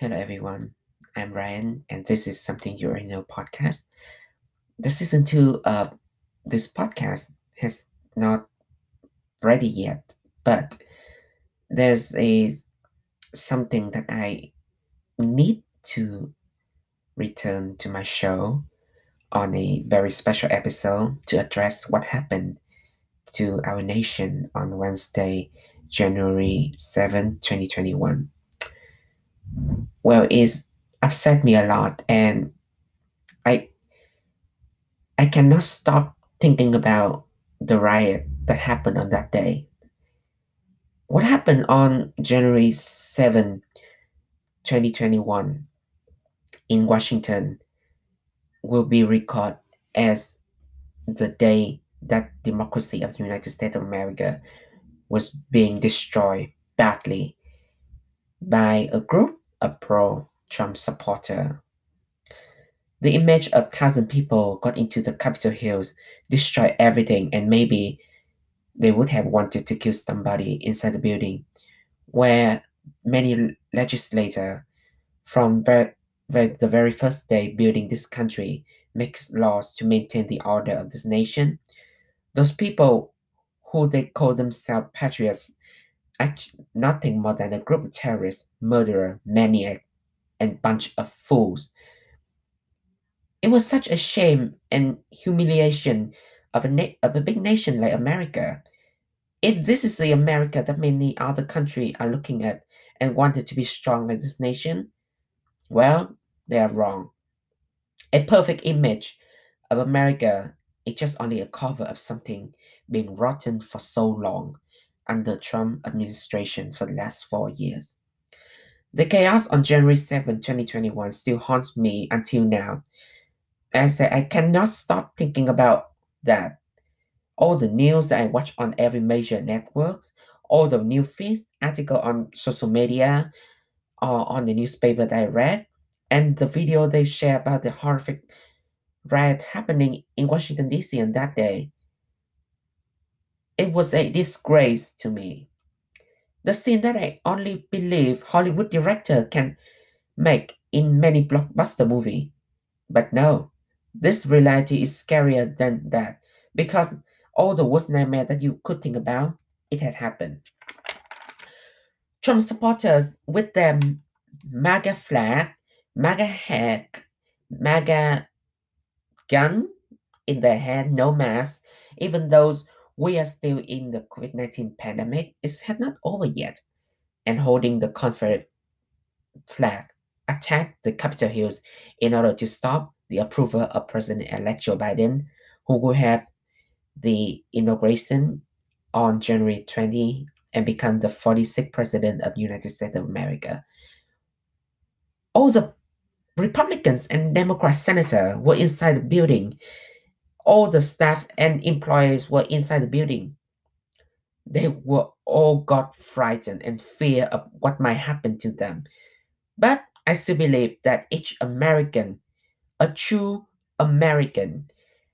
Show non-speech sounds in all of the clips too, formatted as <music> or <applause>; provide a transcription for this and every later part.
Hello, everyone. I'm Ryan, and this is Something You Already Know podcast. The season two of this podcast has not ready yet, but there's a something that I need to return to my show on a very special episode to address what happened to our nation on Wednesday, January 7, 2021. Well, it's upset me a lot and I I cannot stop thinking about the riot that happened on that day. What happened on January 7, 2021 in Washington will be recalled as the day that democracy of the United States of America was being destroyed badly by a group of pro-Trump supporter. The image of thousand people got into the Capitol Hills, destroyed everything, and maybe they would have wanted to kill somebody inside the building, where many legislators from the very first day building this country makes laws to maintain the order of this nation. Those people who they call themselves patriots act nothing more than a group of terrorists, murderer, maniac, and bunch of fools. It was such a shame and humiliation of a na- of a big nation like America. If this is the America that many other countries are looking at and wanted to be strong like this nation, well, they are wrong. A perfect image of America is just only a cover of something being rotten for so long under Trump administration for the last four years. The chaos on January 7, 2021 still haunts me until now. As I I cannot stop thinking about that. All the news that I watch on every major networks, all the new feeds, article on social media, or on the newspaper that I read, and the video they share about the horrific riot happening in Washington D.C. on that day. It was a disgrace to me. The scene that I only believe Hollywood director can make in many blockbuster movie. But no, this reality is scarier than that because all the worst nightmare that you could think about, it had happened. Trump supporters with their MAGA flag, MAGA hat, MAGA gun in their hand, no mask, even though we are still in the COVID 19 pandemic, it's not over yet, and holding the Confederate flag attacked the Capitol Hills in order to stop the approval of President elect Joe Biden, who will have the inauguration on January 20 and become the 46th president of the United States of America. All the Republicans and Democrat senators were inside the building. All the staff and employees were inside the building. They were all got frightened and fear of what might happen to them. But I still believe that each American, a true American,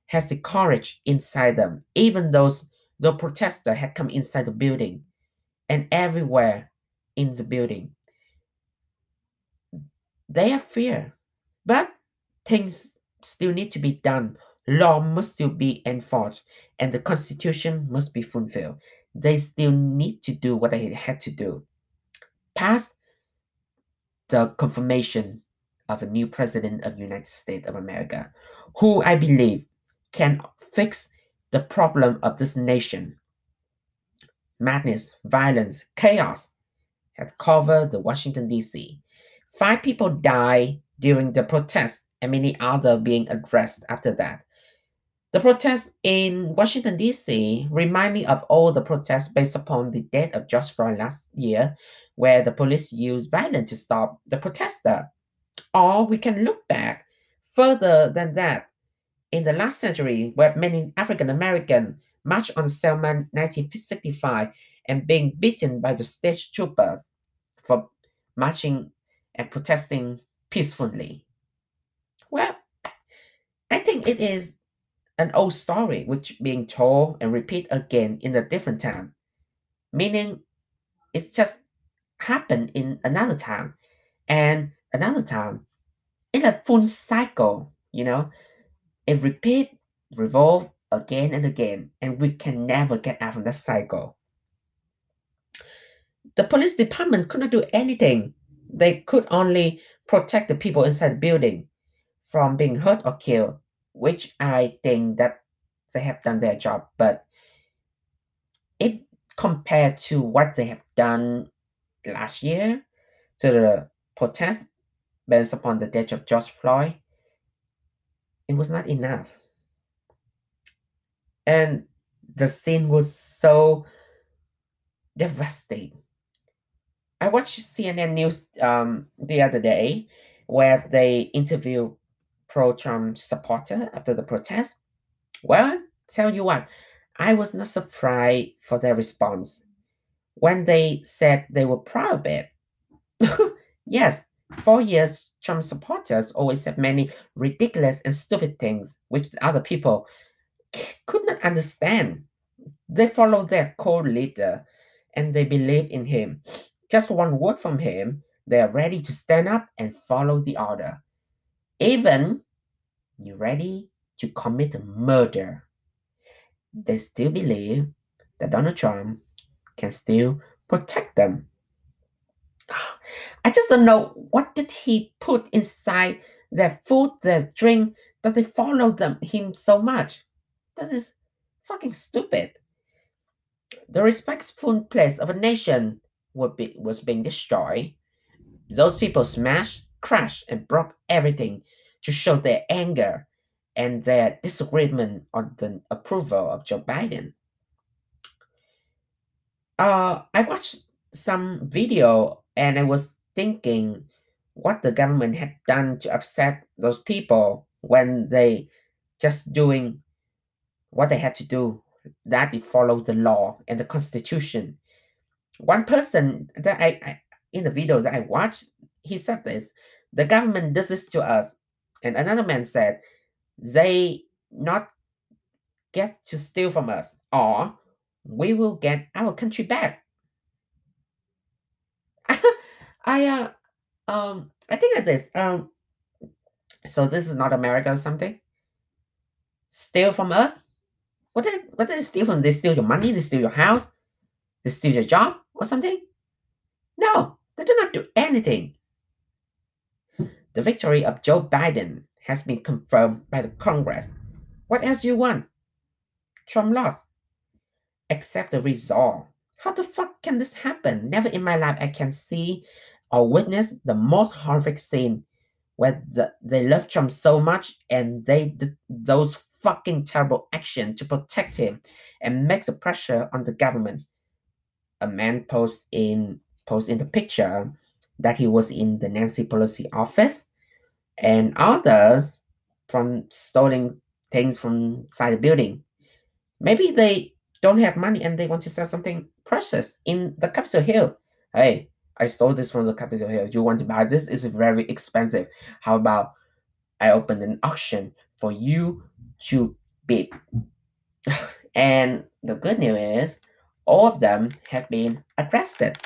has the courage inside them, even those the protester had come inside the building and everywhere in the building. They have fear, but things still need to be done. Law must still be enforced, and the Constitution must be fulfilled. They still need to do what they had to do. Pass the confirmation of a new president of the United States of America, who I believe can fix the problem of this nation. Madness, violence, chaos had covered the Washington D.C. Five people died during the protest and many other being arrested after that. The protests in Washington D.C. remind me of all the protests based upon the death of George Floyd last year, where the police used violence to stop the protester. Or we can look back further than that in the last century, where many African American marched on Selma 1965 and being beaten by the state troopers for marching and protesting peacefully. Well, I think it is an old story which being told and repeat again in a different time, meaning it's just happened in another time, and another time in a full cycle, you know, it repeat, revolve again and again, and we can never get out of that cycle. The police department could not do anything. They could only protect the people inside the building from being hurt or killed, which I think that they have done their job. But if compared to what they have done last year to the protest based upon the death of George Floyd, it was not enough. And the scene was so devastating. I watched CNN News um, the other day where they interview pro-Trump supporter after the protest. Well, tell you what, I was not surprised for their response when they said they were proud of it. <laughs> yes, for years, Trump supporters always said many ridiculous and stupid things which other people could not understand. They follow their co-leader and they believe in him. Just one word from him, they are ready to stand up and follow the order. Even you're ready to commit murder. They still believe that Donald Trump can still protect them. <sighs> I just don't know what did he put inside their food, their drink, that they follow them him so much. That is fucking stupid. The respectful place of a nation would be, was being destroyed. Those people smashed, crashed, and broke everything to show their anger and their disagreement on the approval of Joe Biden. Uh, I watched some video and I was thinking what the government had done to upset those people when they just doing what they had to do that they follow the law and the constitution one person that I, I in the video that i watched he said this the government does this to us and another man said they not get to steal from us or we will get our country back. <laughs> I uh um i think like this um so this is not america or something. Steal from us? What did what did they steal from? They steal your money they steal your house they steal your job or something? No they do not do anything the victory of joe biden has been confirmed by the Congress. What else you want? Trump lost. Accept the result. How the fuck can this happen? Never in my life I can see or witness the most horrific scene where the, they love Trump so much and they did those fucking terrible action to protect him and make the pressure on the government. A man posts in post in the picture that he was in the Nancy Pelosi office and others from stealing things from inside the building. Maybe they don't have money and they want to sell something precious in the Capitol Hill. Hey, I stole this from the Capitol Hill. You want to buy this? It's very expensive. How about I open an auction for you to bid? <sighs> and the good news is all of them have been arrested.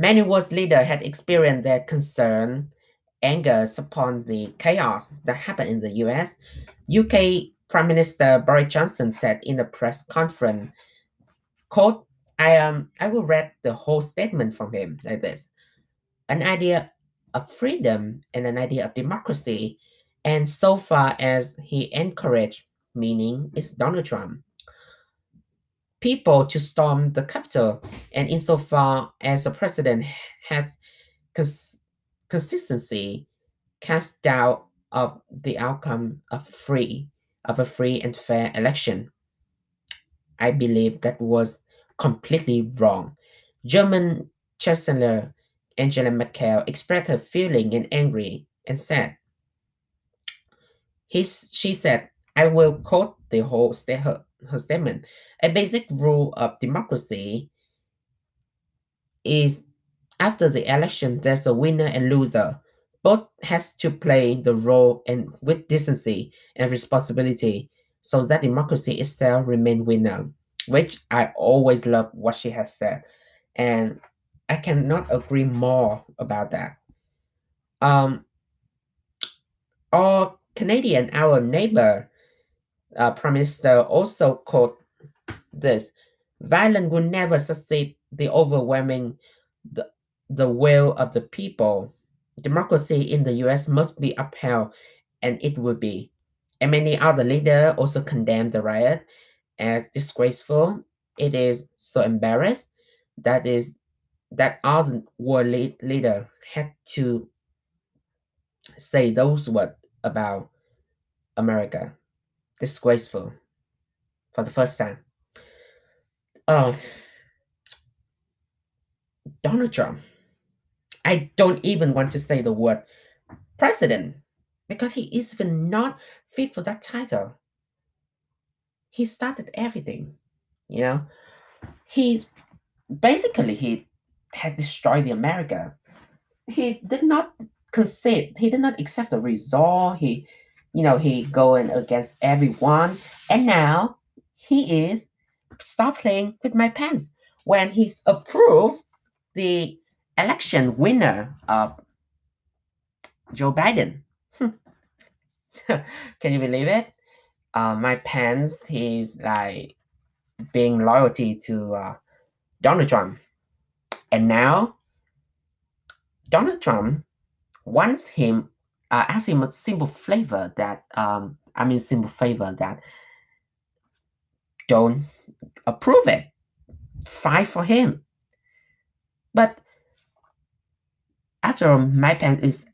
Many world leaders had experienced their concern, anger upon the chaos that happened in the US. UK Prime Minister Boris Johnson said in a press conference, quote, I um I will read the whole statement from him like this. An idea of freedom and an idea of democracy, and so far as he encouraged, meaning is Donald Trump people to storm the capital, and insofar as the president has cons- consistency cast doubt of the outcome of free of a free and fair election. I believe that was completely wrong. German Chancellor Angela Merkel expressed her feeling and angry and said, His, she said, I will quote the whole st- her, statement. A basic rule of democracy is after the election, there's a winner and loser. Both has to play the role and with decency and responsibility so that democracy itself remain winner, which I always love what she has said. And I cannot agree more about that. Um, our Canadian, our neighbor, uh, Prime Minister also called this: "Violence will never succeed the overwhelming the, the will of the people. Democracy in the U.S. must be upheld, and it will be." And many other leaders also condemned the riot as disgraceful. It is so embarrassed that is that other world lead, leader had to say those words about America. Disgraceful for the first time. Oh, Donald Trump. I don't even want to say the word president because he is even not fit for that title. He started everything, you know. He basically he had destroyed the America. He did not concede. He did not accept the result. He, you know, he going against everyone, and now he is stop playing with Mike Pence when he's approved the election winner of Joe Biden. <laughs> Can you believe it? Uh, Mike Pence, he's like being loyalty to uh, Donald Trump. And now Donald Trump wants him, uh, him a simple flavor that, um, I mean, simple flavor that don't approve it. Fight for him. But after all, Pence is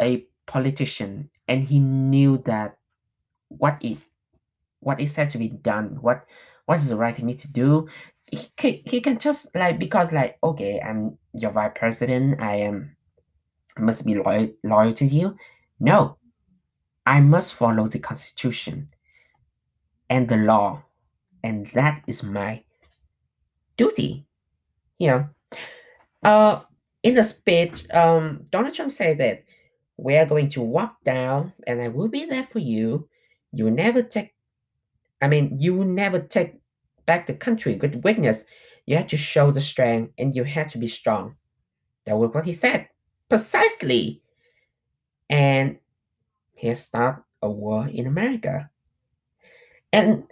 a politician and he knew that what it what is said to be done, what what is the right thing to do. He he can just like because like okay, I'm your vice president, I am must be loyal loyal to you. No, I must follow the constitution and the law, and that is my duty. You know, uh, in the speech, um, Donald Trump said that we are going to walk down, and I will be there for you. You will never take. I mean, you will never take back the country with weakness. You have to show the strength, and you have to be strong. That was what he said precisely. And he started a war in America. And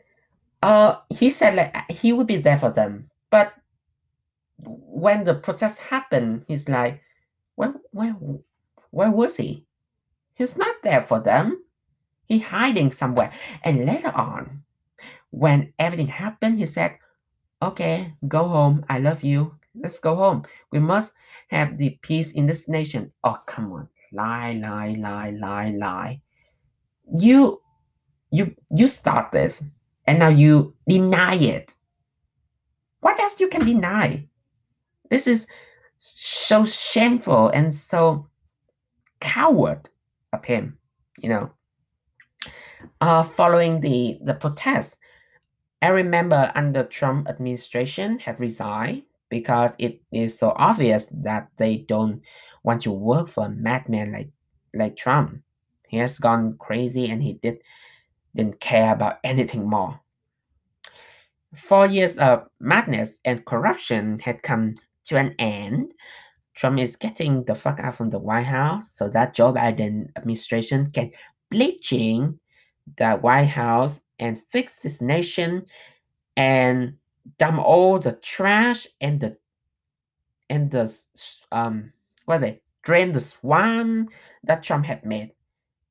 uh, he said like he would be there for them, but when the protest happened, he's like, where, where, where was he? He's not there for them. He hiding somewhere. And later on, when everything happened, he said, okay, go home. I love you. Let's go home. We must have the peace in this nation. Oh, come on. Lie, lie, lie, lie, lie. You, you, you start this and now you deny it. What else you can deny? This is so shameful and so coward of him, you know. Uh, following the, the protest, I remember under Trump administration had resigned because it is so obvious that they don't want to work for a madman like like Trump. He has gone crazy and he did didn't care about <laughs> anything more. Four years of madness and corruption had come to an end. Trump is getting the fuck out from the White House so that Joe Biden administration can bleaching the White House and fix this nation and dump all the trash and the and the um what they drain the swamp that Trump had made.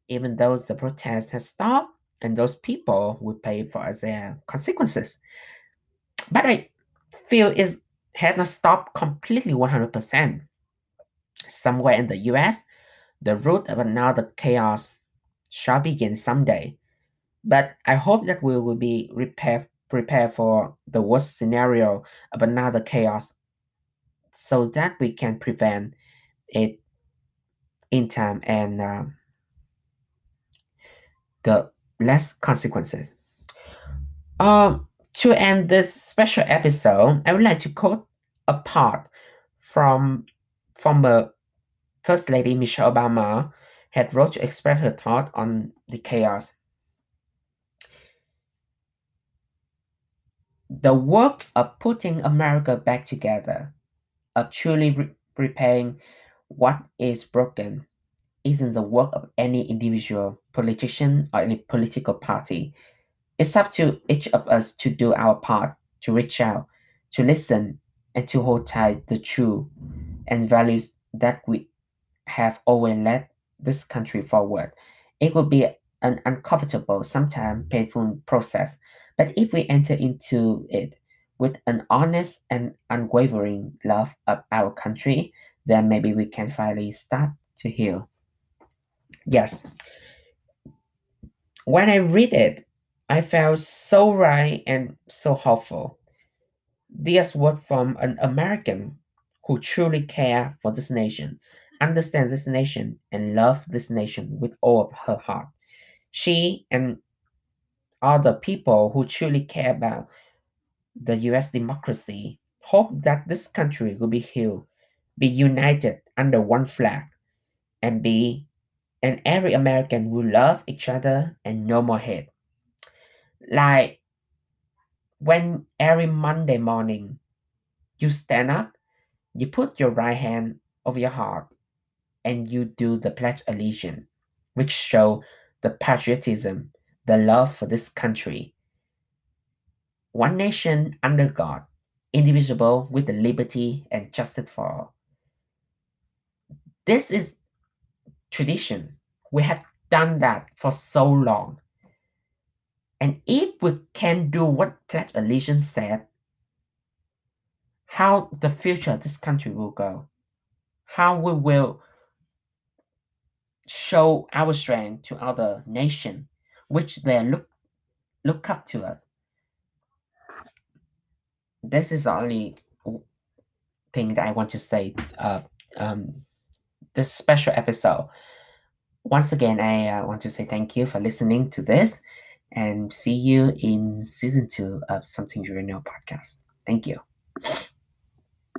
Even though the protest has stopped and those people will pay for their consequences. But I feel it had not stopped completely 100%. Somewhere in the US, the root of another chaos shall begin someday. But I hope that we will be prepared prepare for the worst scenario of another chaos so that we can prevent it in time and uh, the less consequences. Um, to end this special episode, I would like to quote a part from former First Lady Michelle Obama had wrote to express her thought on the chaos. The work of putting America back together of truly re- repairing what is broken isn't the work of any individual politician or any political party. It's up to each of us to do our part, to reach out, to listen, and to hold tight the true and values that we have always led this country forward. It will be an uncomfortable, sometimes painful process, but if we enter into it with an honest and unwavering love of our country, then maybe we can finally start to heal. Yes, when I read it, I felt so right and so hopeful. This word from an American who truly care for this nation, understands this nation, and loves this nation with all of her heart. She and other people who truly care about the US democracy hope that this country will be healed, be united under one flag, and be and every American will love each other and no more hate. Like when every Monday morning you stand up, you put your right hand over your heart and you do the Pledge Allegiance, which show the patriotism, the love for this country. One nation under God, indivisible with the liberty and justice for all. This is tradition. We have done that for so long. And if we can do what Pledge Allegiance said, how the future of this country will go, how we will show our strength to other nation, which they look look up to us. This is the only thing that I want to say. Uh, um, this special episode. Once again, I uh, want to say thank you for listening to this, and see you in season two of Something You Know podcast. Thank you.